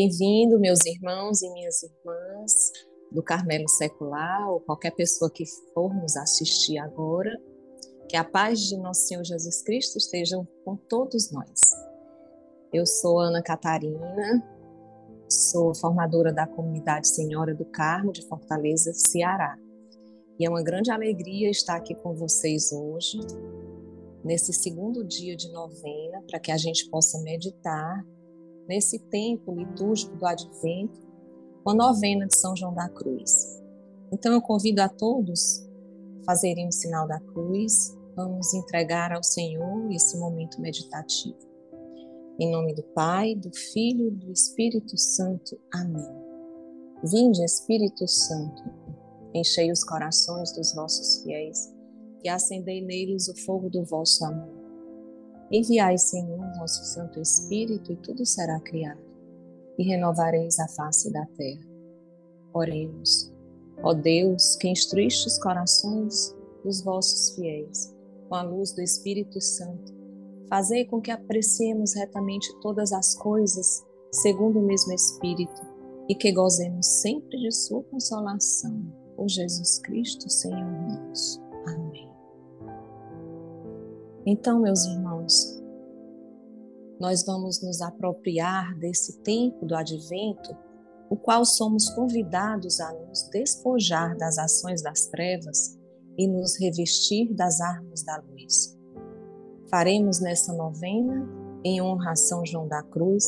Bem-vindo, meus irmãos e minhas irmãs do Carmelo Secular, ou qualquer pessoa que for nos assistir agora. Que a paz de nosso Senhor Jesus Cristo esteja com todos nós. Eu sou Ana Catarina, sou formadora da comunidade Senhora do Carmo de Fortaleza, Ceará. E é uma grande alegria estar aqui com vocês hoje, nesse segundo dia de novena, para que a gente possa meditar nesse tempo litúrgico do Advento, com a novena de São João da Cruz. Então eu convido a todos a fazerem o sinal da cruz, vamos entregar ao Senhor esse momento meditativo. Em nome do Pai, do Filho e do Espírito Santo. Amém. Vinde, Espírito Santo, enchei os corações dos vossos fiéis e acendei neles o fogo do vosso amor. Enviai, Senhor, vosso Santo Espírito, e tudo será criado, e renovareis a face da terra. Oremos. Ó Deus, que instruíste os corações dos vossos fiéis com a luz do Espírito Santo, fazei com que apreciemos retamente todas as coisas segundo o mesmo Espírito e que gozemos sempre de Sua consolação. Por Jesus Cristo, Senhor nosso. Amém. Então, meus irmãos, nós vamos nos apropriar desse tempo do advento, o qual somos convidados a nos despojar das ações das trevas e nos revestir das armas da luz. Faremos nessa novena, em honra a São João da Cruz,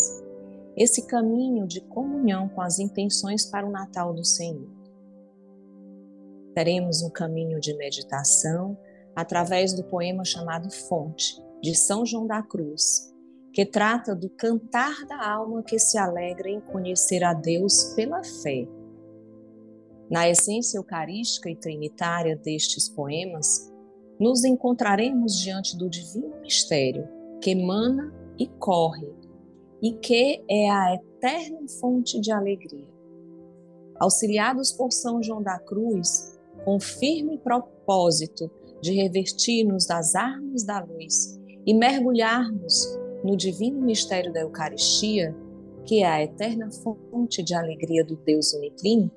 esse caminho de comunhão com as intenções para o Natal do Senhor. Teremos um caminho de meditação através do poema chamado Fonte, de São João da Cruz, que trata do cantar da alma que se alegra em conhecer a Deus pela fé. Na essência eucarística e trinitária destes poemas, nos encontraremos diante do divino mistério que emana e corre e que é a eterna fonte de alegria. Auxiliados por São João da Cruz, com firme propósito de revestir-nos das armas da luz e mergulharmos no divino mistério da Eucaristia, que é a eterna fonte de alegria do Deus unitrino,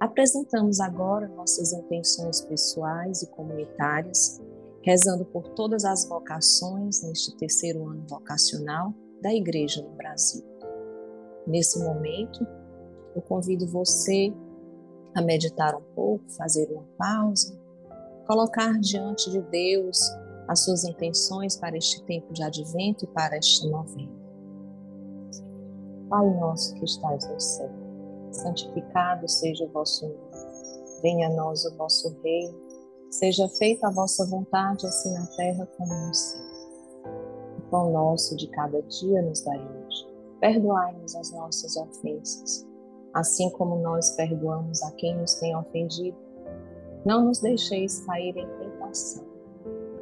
apresentamos agora nossas intenções pessoais e comunitárias, rezando por todas as vocações neste terceiro ano vocacional da Igreja no Brasil. Nesse momento, eu convido você a meditar um pouco, fazer uma pausa colocar diante de Deus as suas intenções para este tempo de advento e para este novembro. Pai nosso que estais no céu, santificado seja o vosso nome. Venha a nós o vosso reino. Seja feita a vossa vontade, assim na terra como no céu. O pão nosso de cada dia nos dai hoje. Perdoai-nos as nossas ofensas, assim como nós perdoamos a quem nos tem ofendido não nos deixeis cair em tentação,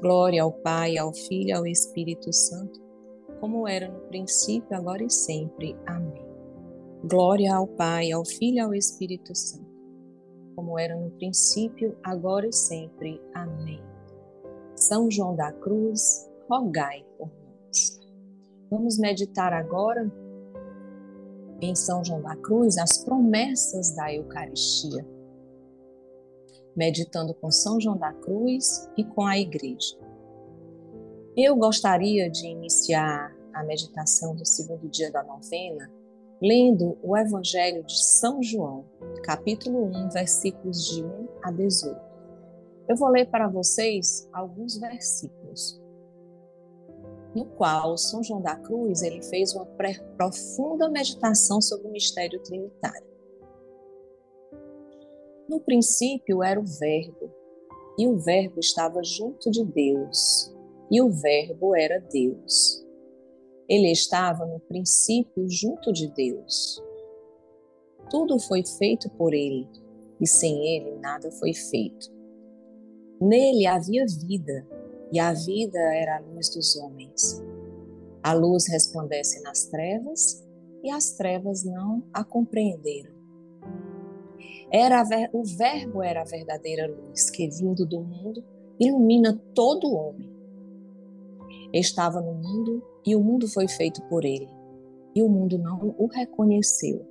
Glória ao Pai, ao Filho e ao Espírito Santo, como era no princípio, agora e sempre. Amém. Glória ao Pai, ao Filho e ao Espírito Santo, como era no princípio, agora e sempre. Amém. São João da Cruz, rogai por nós. Vamos meditar agora em São João da Cruz as promessas da Eucaristia meditando com São João da Cruz e com a Igreja. Eu gostaria de iniciar a meditação do segundo dia da novena lendo o Evangelho de São João, capítulo 1, versículos de 1 a 18. Eu vou ler para vocês alguns versículos, no qual São João da Cruz ele fez uma profunda meditação sobre o mistério trinitário. No princípio era o Verbo, e o Verbo estava junto de Deus, e o Verbo era Deus. Ele estava no princípio junto de Deus. tudo foi feito por ele, e sem ele nada foi feito. Nele havia vida, e a vida era a luz dos homens. A luz resplandece nas trevas, e as trevas não a compreenderam. Era o Verbo era a verdadeira luz que, vindo do mundo, ilumina todo homem. Estava no mundo e o mundo foi feito por ele, e o mundo não o reconheceu.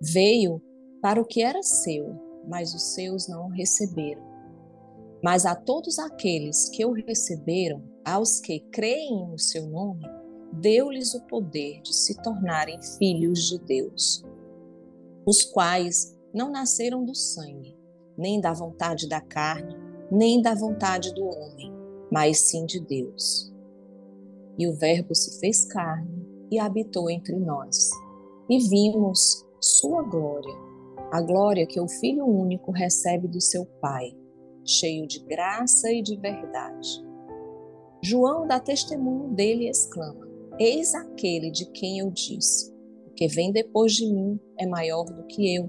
Veio para o que era seu, mas os seus não o receberam. Mas a todos aqueles que o receberam, aos que creem no seu nome, deu-lhes o poder de se tornarem filhos de Deus, os quais não nasceram do sangue, nem da vontade da carne, nem da vontade do homem, mas sim de Deus. E o Verbo se fez carne e habitou entre nós, e vimos sua glória, a glória que o Filho único recebe do seu Pai, cheio de graça e de verdade. João dá testemunho dele e exclama: Eis aquele de quem eu disse: que vem depois de mim é maior do que eu,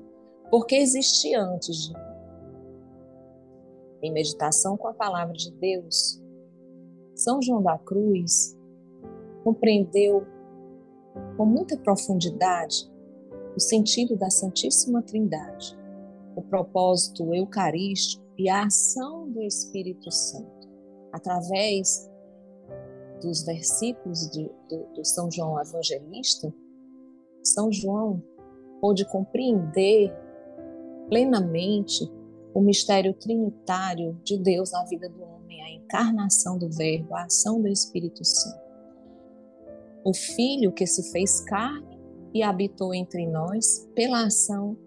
porque existia antes de mim. Em meditação com a palavra de Deus, São João da Cruz compreendeu com muita profundidade o sentido da Santíssima Trindade, o propósito eucarístico e a ação do Espírito Santo, através dos versículos de, São João Evangelista, São João pôde compreender plenamente o mistério trinitário de Deus na vida do homem, a encarnação do Verbo, a ação do Espírito Santo. O Filho que se fez carne e habitou entre nós pela ação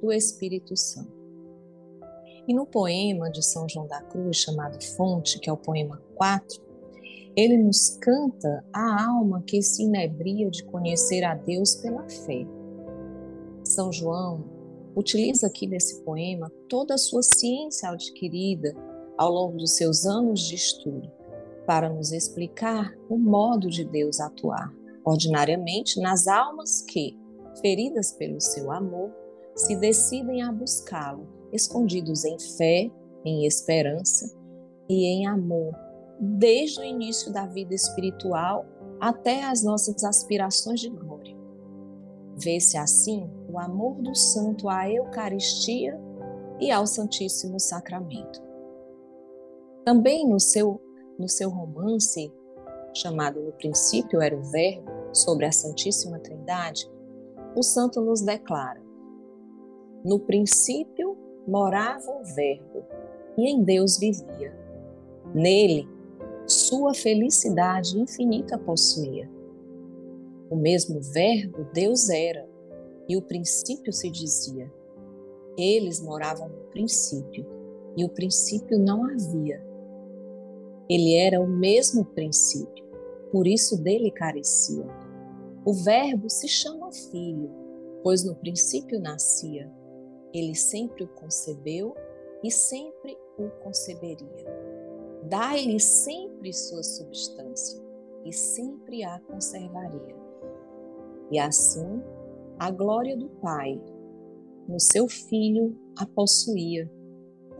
do Espírito Santo. E no poema de São João da Cruz, chamado Fonte, que é o poema 4, ele nos canta a alma que se inebria de conhecer a Deus pela fé. São João utiliza aqui nesse poema toda a sua ciência adquirida ao longo dos seus anos de estudo para nos explicar o modo de Deus atuar ordinariamente nas almas que, feridas pelo seu amor, se decidem a buscá-lo, escondidos em fé, em esperança e em amor, desde o início da vida espiritual até as nossas aspirações de glória. Vê-se assim o amor do santo à Eucaristia e ao Santíssimo Sacramento. Também no seu, no seu romance, chamado No Princípio Era o Verbo, sobre a Santíssima Trindade, o santo nos declara: No princípio morava o Verbo, e em Deus vivia. Nele, sua felicidade infinita possuía. O mesmo Verbo Deus era, e o princípio se dizia. Eles moravam no princípio, e o princípio não havia. Ele era o mesmo princípio, por isso dele carecia. O Verbo se chama Filho, pois no princípio nascia. Ele sempre o concebeu e sempre o conceberia. Dai-lhe sempre sua substância e sempre a conservaria. E assim a glória do Pai, no seu Filho a possuía,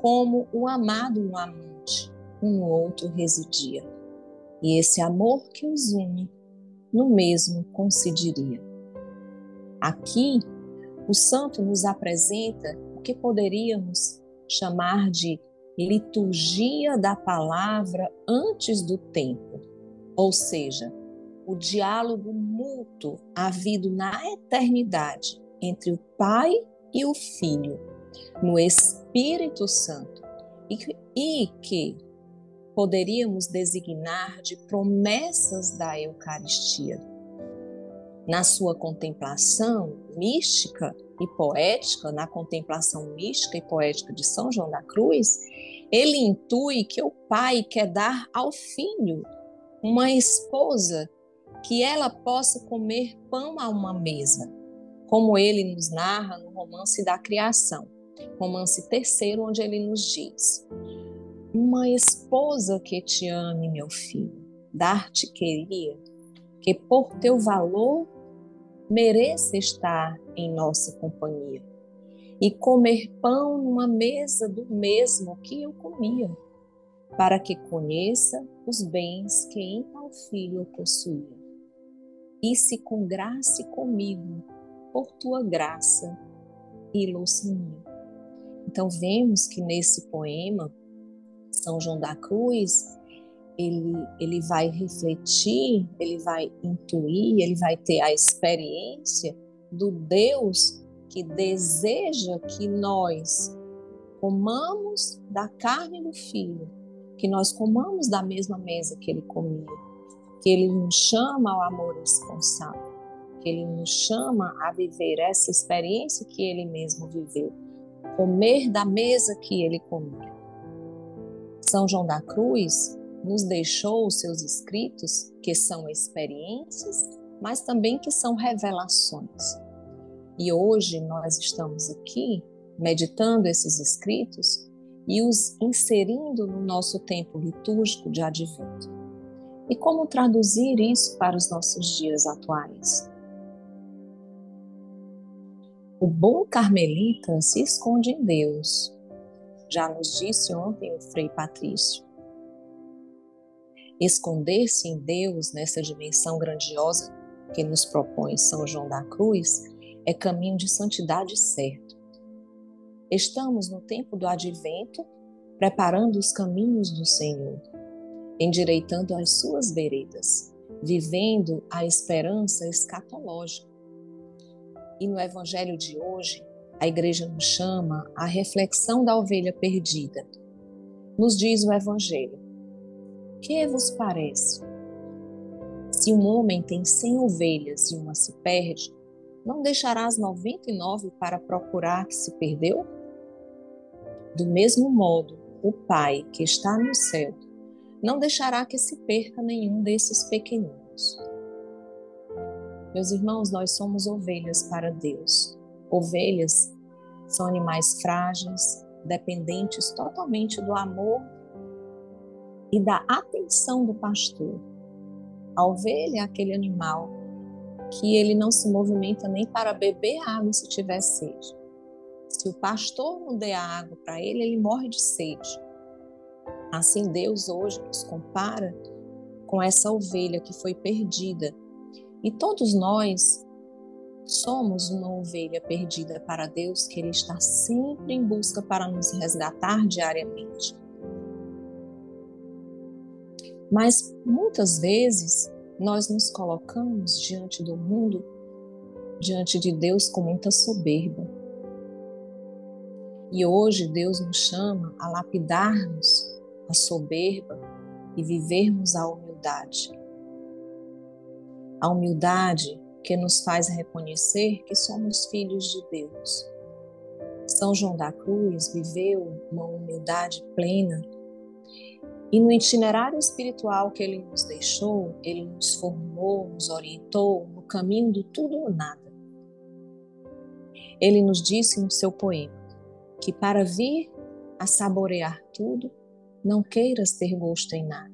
como o amado no amante, um no outro residia. E esse amor que os une, no mesmo coincidiria. Aqui, o santo nos apresenta o que poderíamos chamar de liturgia da palavra antes do tempo, ou seja, o diálogo mútuo havido na eternidade entre o Pai e o Filho, no Espírito Santo, e que, e que poderíamos designar de promessas da Eucaristia. Na sua contemplação mística e poética, na contemplação mística e poética de São João da Cruz, ele intui que o pai quer dar ao filho uma esposa que ela possa comer pão a uma mesa, como ele nos narra no romance da criação, romance terceiro, onde ele nos diz: Uma esposa que te ame, meu filho, dar-te queria, que por teu valor mereça estar em nossa companhia e comer pão numa mesa do mesmo que eu comia, para que conheça os bens que em tal filho eu possuía. E se congrace comigo por tua graça e luz Então vemos que nesse poema São João da Cruz ele, ele vai refletir, ele vai intuir, ele vai ter a experiência do Deus que deseja que nós comamos da carne do Filho, que nós comamos da mesma mesa que ele comia, que ele nos chama ao amor responsável, que ele nos chama a viver essa experiência que ele mesmo viveu, comer da mesa que ele comia. São João da Cruz nos deixou os seus escritos, que são experiências, mas também que são revelações. E hoje nós estamos aqui meditando esses escritos e os inserindo no nosso tempo litúrgico de advento. E como traduzir isso para os nossos dias atuais? O bom carmelita se esconde em Deus, já nos disse ontem o Frei Patrício. Esconder-se em Deus nessa dimensão grandiosa que nos propõe São João da Cruz é caminho de santidade certo. Estamos no tempo do advento, preparando os caminhos do Senhor, endireitando as suas veredas, vivendo a esperança escatológica. E no evangelho de hoje, a igreja nos chama à reflexão da ovelha perdida. Nos diz o evangelho: que vos parece? Se um homem tem cem ovelhas e uma se perde, não deixará as noventa e nove para procurar que se perdeu? Do mesmo modo, o Pai que está no céu não deixará que se perca nenhum desses pequeninos. Meus irmãos, nós somos ovelhas para Deus. Ovelhas são animais frágeis, dependentes totalmente do amor e da atenção do pastor. A ovelha é aquele animal que ele não se movimenta nem para beber água se tiver sede. Se o pastor não der água para ele, ele morre de sede. Assim, Deus hoje nos compara com essa ovelha que foi perdida. E todos nós somos uma ovelha perdida para Deus, que Ele está sempre em busca para nos resgatar diariamente. Mas muitas vezes nós nos colocamos diante do mundo, diante de Deus com muita soberba. E hoje Deus nos chama a lapidarmos a soberba e vivermos a humildade. A humildade que nos faz reconhecer que somos filhos de Deus. São João da Cruz viveu uma humildade plena e no itinerário espiritual que ele nos deixou, ele nos formou, nos orientou no caminho do tudo ou nada. Ele nos disse no seu poema que para vir a saborear tudo, não queiras ter gosto em nada.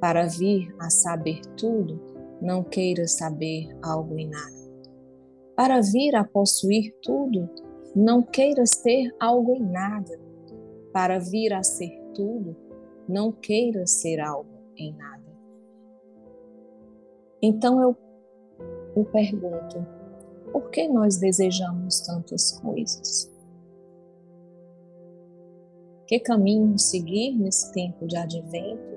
Para vir a saber tudo, não queiras saber algo em nada. Para vir a possuir tudo, não queiras ter algo em nada. Para vir a ser tudo, não queira ser algo em nada. Então eu, eu pergunto, por que nós desejamos tantas coisas? Que caminho seguir nesse tempo de advento,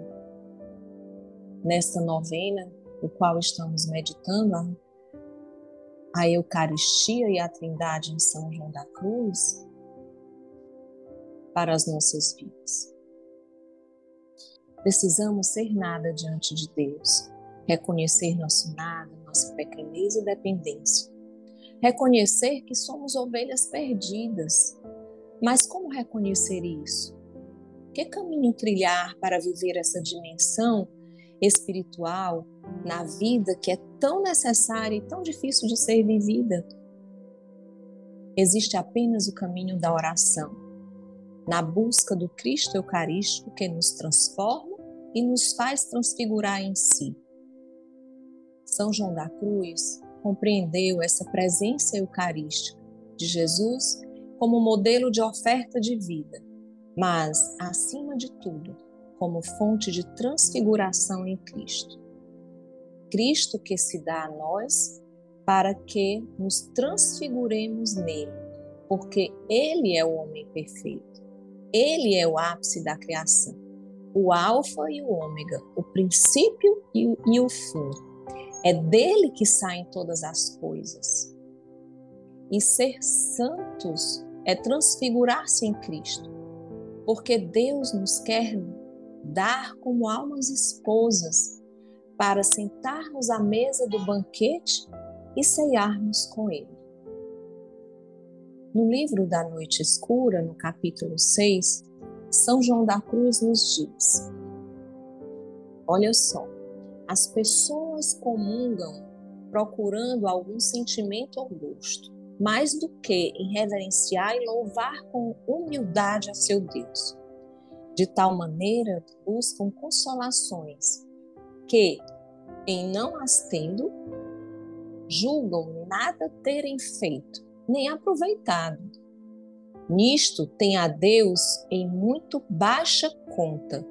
nesta novena, o qual estamos meditando a, a Eucaristia e a Trindade em São João da Cruz para as nossas vidas? Precisamos ser nada diante de Deus, reconhecer nosso nada, nossa pequenez e dependência. Reconhecer que somos ovelhas perdidas. Mas como reconhecer isso? Que caminho trilhar para viver essa dimensão espiritual na vida que é tão necessária e tão difícil de ser vivida? Existe apenas o caminho da oração na busca do Cristo Eucarístico que nos transforma e nos faz transfigurar em si. São João da Cruz compreendeu essa presença eucarística de Jesus como modelo de oferta de vida, mas, acima de tudo, como fonte de transfiguração em Cristo. Cristo que se dá a nós para que nos transfiguremos nele, porque ele é o homem perfeito. Ele é o ápice da criação, o alfa e o ômega, o princípio e o, e o fim. É dele que saem todas as coisas. E ser santos é transfigurar-se em Cristo, porque Deus nos quer dar como almas esposas para sentarmos à mesa do banquete e ceiarmos com Ele. No livro da Noite Escura, no capítulo 6, São João da Cruz nos diz: Olha só, as pessoas comungam procurando algum sentimento ou gosto, mais do que em reverenciar e louvar com humildade a seu Deus. De tal maneira buscam consolações que, em não as tendo, julgam nada terem feito, nem aproveitado. Nisto tem a Deus em muito baixa conta,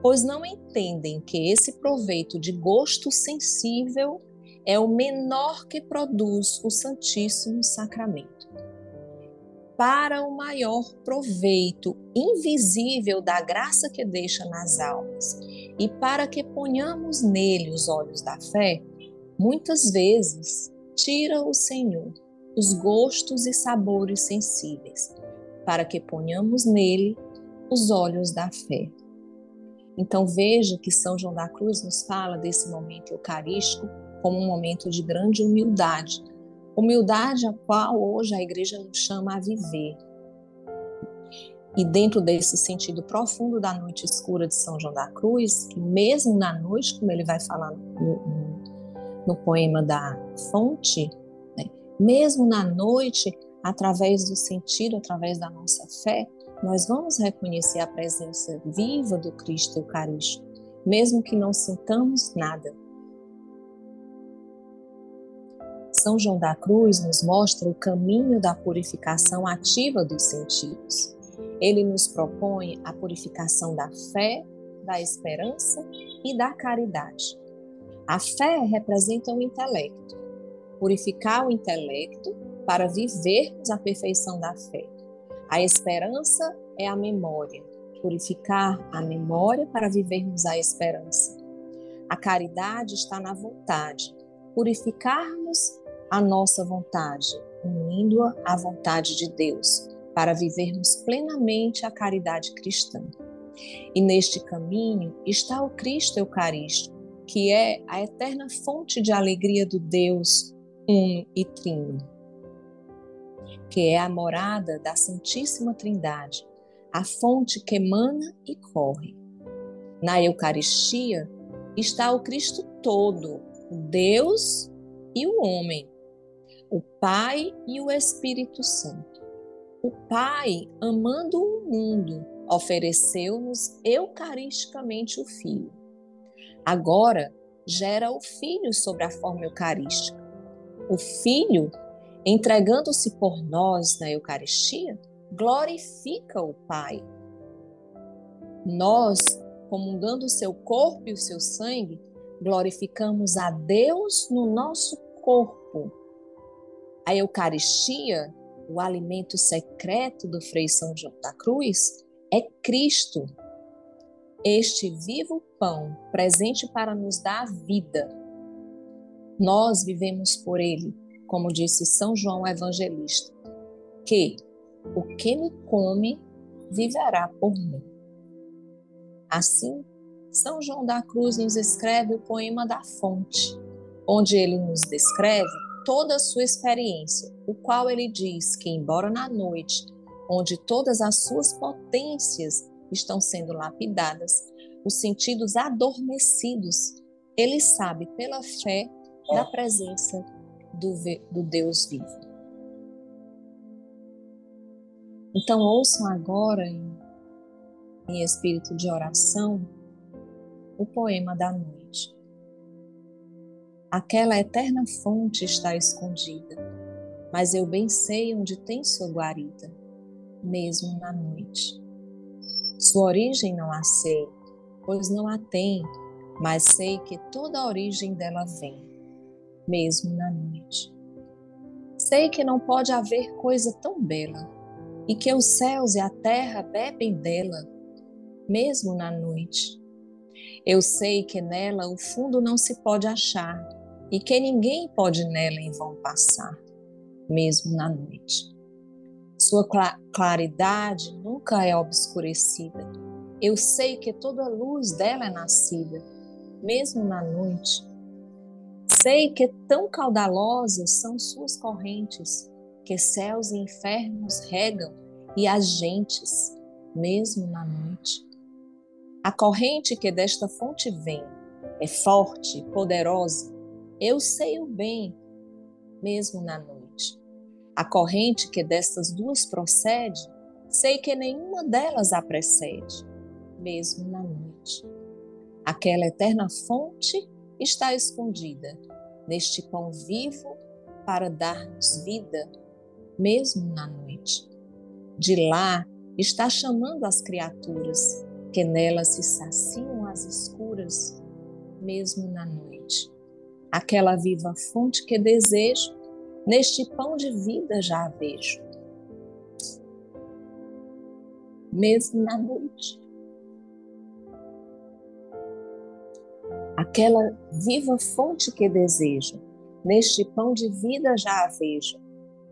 pois não entendem que esse proveito de gosto sensível é o menor que produz o Santíssimo Sacramento. Para o maior proveito invisível da graça que deixa nas almas e para que ponhamos nele os olhos da fé, muitas vezes tira o Senhor os gostos e sabores sensíveis, para que ponhamos nele os olhos da fé. Então veja que São João da Cruz nos fala desse momento eucarístico como um momento de grande humildade, humildade a qual hoje a igreja nos chama a viver. E dentro desse sentido profundo da noite escura de São João da Cruz, que mesmo na noite, como ele vai falar no, no, no poema da fonte, mesmo na noite, através do sentido, através da nossa fé, nós vamos reconhecer a presença viva do Cristo Eucarístico, mesmo que não sintamos nada, São João da Cruz nos mostra o caminho da purificação ativa dos sentidos. Ele nos propõe a purificação da fé, da esperança e da caridade. A fé representa o intelecto. Purificar o intelecto para vivermos a perfeição da fé. A esperança é a memória. Purificar a memória para vivermos a esperança. A caridade está na vontade. Purificarmos a nossa vontade, unindo-a à vontade de Deus, para vivermos plenamente a caridade cristã. E neste caminho está o Cristo Eucarístico, que é a eterna fonte de alegria do Deus um e trino, que é a morada da Santíssima Trindade, a fonte que emana e corre. Na Eucaristia está o Cristo todo, Deus e o homem, o Pai e o Espírito Santo. O Pai, amando o mundo, ofereceu-nos eucaristicamente o Filho. Agora gera o Filho sobre a forma eucarística. O Filho, entregando-se por nós na Eucaristia, glorifica o Pai. Nós, comungando o seu corpo e o seu sangue, glorificamos a Deus no nosso corpo a Eucaristia, o alimento secreto do Frei São João da Cruz, é Cristo, este vivo pão presente para nos dar vida. Nós vivemos por ele, como disse São João Evangelista, que o que me come viverá por mim. Assim, São João da Cruz nos escreve o poema da fonte, onde ele nos descreve toda a sua experiência, o qual ele diz que, embora na noite, onde todas as suas potências estão sendo lapidadas, os sentidos adormecidos, ele sabe pela fé da presença do, do Deus vivo. Então, ouçam agora, em, em espírito de oração, o poema da noite. Aquela eterna fonte está escondida, mas eu bem sei onde tem sua guarida, mesmo na noite. Sua origem não a sei, pois não a tem, mas sei que toda a origem dela vem, mesmo na noite. Sei que não pode haver coisa tão bela, e que os céus e a terra bebem dela, mesmo na noite. Eu sei que nela o fundo não se pode achar, e que ninguém pode nela em vão passar, mesmo na noite. Sua claridade nunca é obscurecida. Eu sei que toda luz dela é nascida, mesmo na noite. Sei que tão caudalosas são suas correntes, que céus e infernos regam e as gentes, mesmo na noite. A corrente que desta fonte vem é forte, poderosa. Eu sei o bem, mesmo na noite. A corrente que destas duas procede, sei que nenhuma delas a precede, mesmo na noite. Aquela eterna fonte está escondida neste pão vivo para dar-nos vida, mesmo na noite. De lá está chamando as criaturas, que nela se saciam as escuras, mesmo na noite. Aquela viva fonte que desejo Neste pão de vida já a vejo. Mesmo na noite. Aquela viva fonte que desejo, neste pão de vida já a vejo,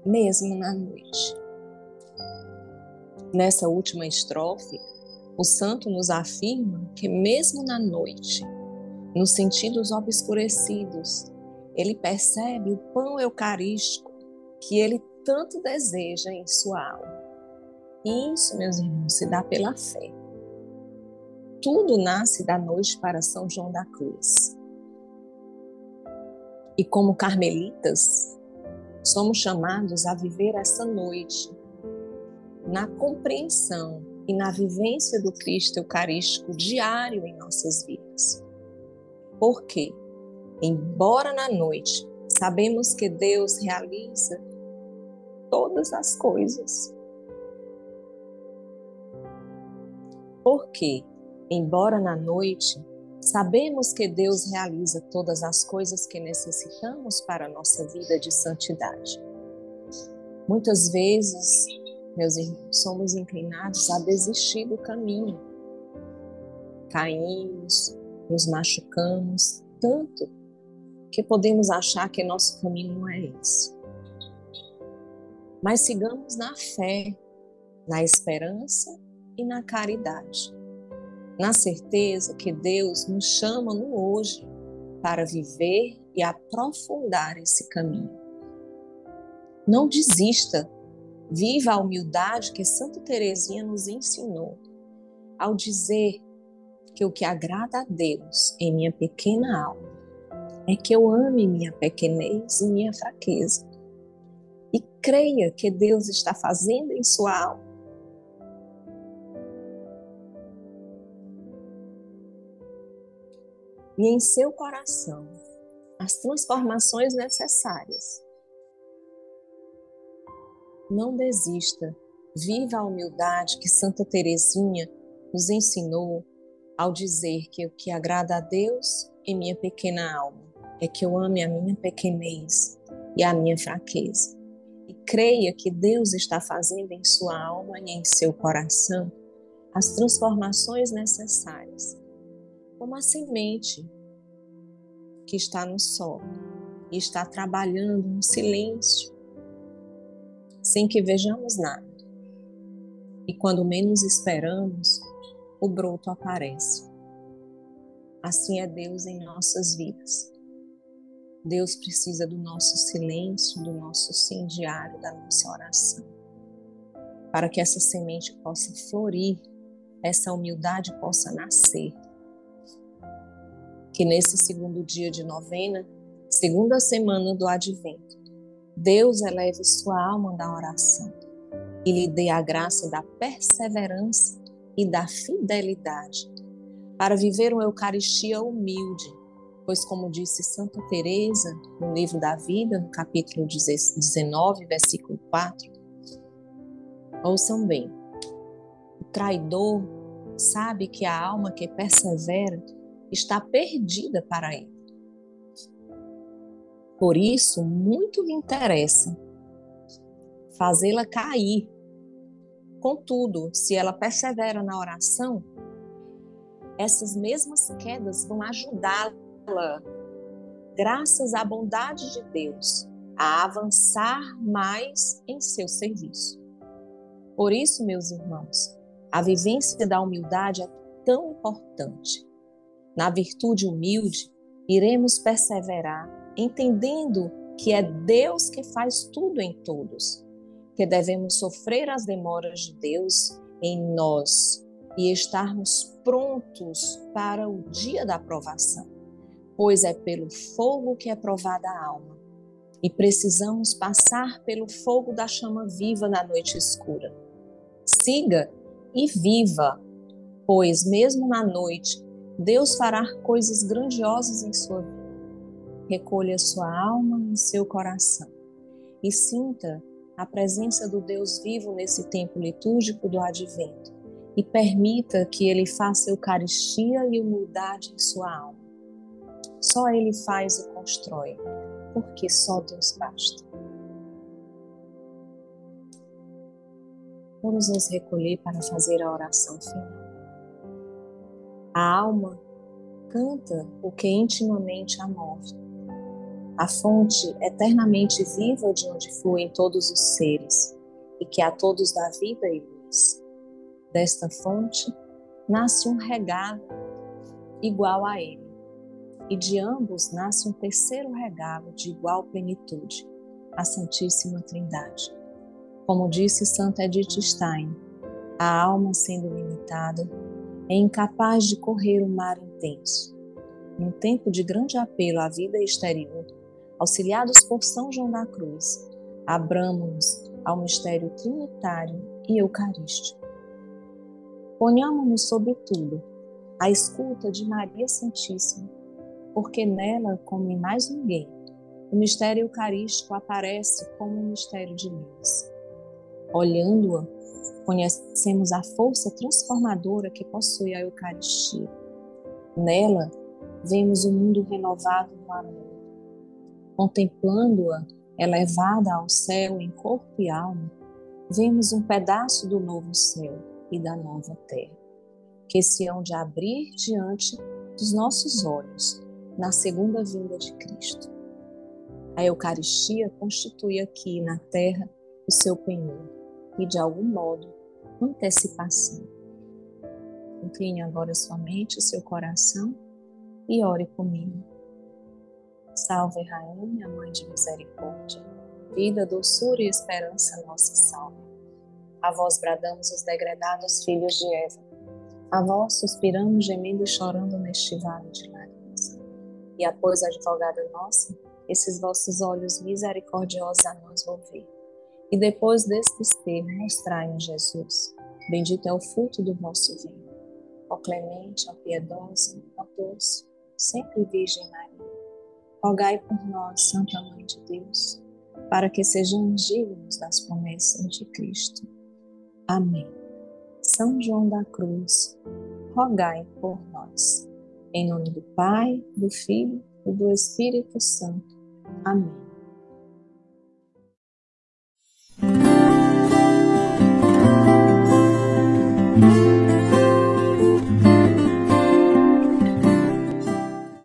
mesmo na noite. Nessa última estrofe, o santo nos afirma que, mesmo na noite, nos sentidos obscurecidos, ele percebe o pão eucarístico que ele tanto deseja em sua alma. E isso, meus irmãos, se dá pela fé. Tudo nasce da noite para São João da Cruz. E como carmelitas, somos chamados a viver essa noite na compreensão e na vivência do Cristo Eucarístico diário em nossas vidas. Por quê? Embora na noite sabemos que Deus realiza todas as coisas. Porque, embora na noite sabemos que Deus realiza todas as coisas que necessitamos para a nossa vida de santidade. Muitas vezes, meus irmãos, somos inclinados a desistir do caminho. Caímos, nos machucamos tanto que podemos achar que nosso caminho não é esse. Mas sigamos na fé, na esperança e na caridade, na certeza que Deus nos chama no hoje para viver e aprofundar esse caminho. Não desista, viva a humildade que Santa Teresinha nos ensinou ao dizer que o que agrada a Deus em minha pequena alma é que eu ame minha pequenez e minha fraqueza e creia que Deus está fazendo em sua alma. E em seu coração as transformações necessárias. Não desista, viva a humildade que Santa Teresinha nos ensinou ao dizer que o que agrada a Deus em minha pequena alma é que eu ame a minha pequenez e a minha fraqueza. E creia que Deus está fazendo em sua alma e em seu coração as transformações necessárias, como a semente que está no solo e está trabalhando no silêncio, sem que vejamos nada. E quando menos esperamos, o broto aparece. Assim é Deus em nossas vidas. Deus precisa do nosso silêncio, do nosso sim diário, da nossa oração. Para que essa semente possa florir, essa humildade possa nascer. Que nesse segundo dia de novena, segunda semana do advento, Deus eleve sua alma da oração e lhe dê a graça da perseverança e da fidelidade para viver uma Eucaristia humilde, Pois como disse Santa Teresa no livro da vida, no capítulo 19, versículo 4, ouçam bem. O traidor sabe que a alma que persevera está perdida para ele. Por isso, muito lhe interessa fazê-la cair. Contudo, se ela persevera na oração, essas mesmas quedas vão ajudá-la, graças à bondade de Deus, a avançar mais em seu serviço. Por isso, meus irmãos, a vivência da humildade é tão importante. Na virtude humilde, iremos perseverar, entendendo que é Deus que faz tudo em todos, que devemos sofrer as demoras de Deus em nós e estarmos prontos para o dia da aprovação, pois é pelo fogo que é provada a alma e precisamos passar pelo fogo da chama viva na noite escura. Siga e viva, pois mesmo na noite Deus fará coisas grandiosas em sua vida. Recolha sua alma e seu coração e sinta a presença do Deus vivo nesse tempo litúrgico do advento e permita que ele faça eucaristia e humildade em sua alma. Só ele faz e constrói, porque só Deus basta. Vamos nos recolher para fazer a oração final. A alma canta o que intimamente a move. A fonte eternamente viva de onde fluem todos os seres e que a todos dá vida e luz desta fonte nasce um regalo igual a ele, e de ambos nasce um terceiro regalo de igual plenitude, a Santíssima Trindade. Como disse Santa Edith Stein, a alma sendo limitada é incapaz de correr o mar intenso. Num tempo de grande apelo à vida exterior, auxiliados por São João da Cruz, abramos-nos ao mistério trinitário e eucarístico Ponhamos-nos, sobretudo, à escuta de Maria Santíssima, porque nela, como em mais ninguém, o mistério eucarístico aparece como um mistério de luz. Olhando-a, conhecemos a força transformadora que possui a Eucaristia. Nela, vemos o mundo renovado no amor. Contemplando-a, elevada ao céu em corpo e alma, vemos um pedaço do novo céu e da nova terra, que se hão de abrir diante dos nossos olhos na segunda vinda de Cristo. A Eucaristia constitui aqui na terra o seu penhor e, de algum modo, antecipação. Incline agora sua mente seu coração e ore comigo. Salve, Rainha, Mãe de Misericórdia, vida, doçura e esperança nossa salve. A vós bradamos os degredados filhos de Eva. A vós suspiramos, gemendo e chorando neste vale de lágrimas. E após a advogada nossa, esses vossos olhos misericordiosos a nós volver. E depois destes termos, mostrai-nos Jesus. Bendito é o fruto do vosso ventre. Ó clemente, ó piedosa, ó doce, sempre Virgem Maria. Rogai por nós, Santa Mãe de Deus, para que sejamos dignos das promessas de Cristo. Amém. São João da Cruz, rogai por nós. Em nome do Pai, do Filho e do Espírito Santo. Amém.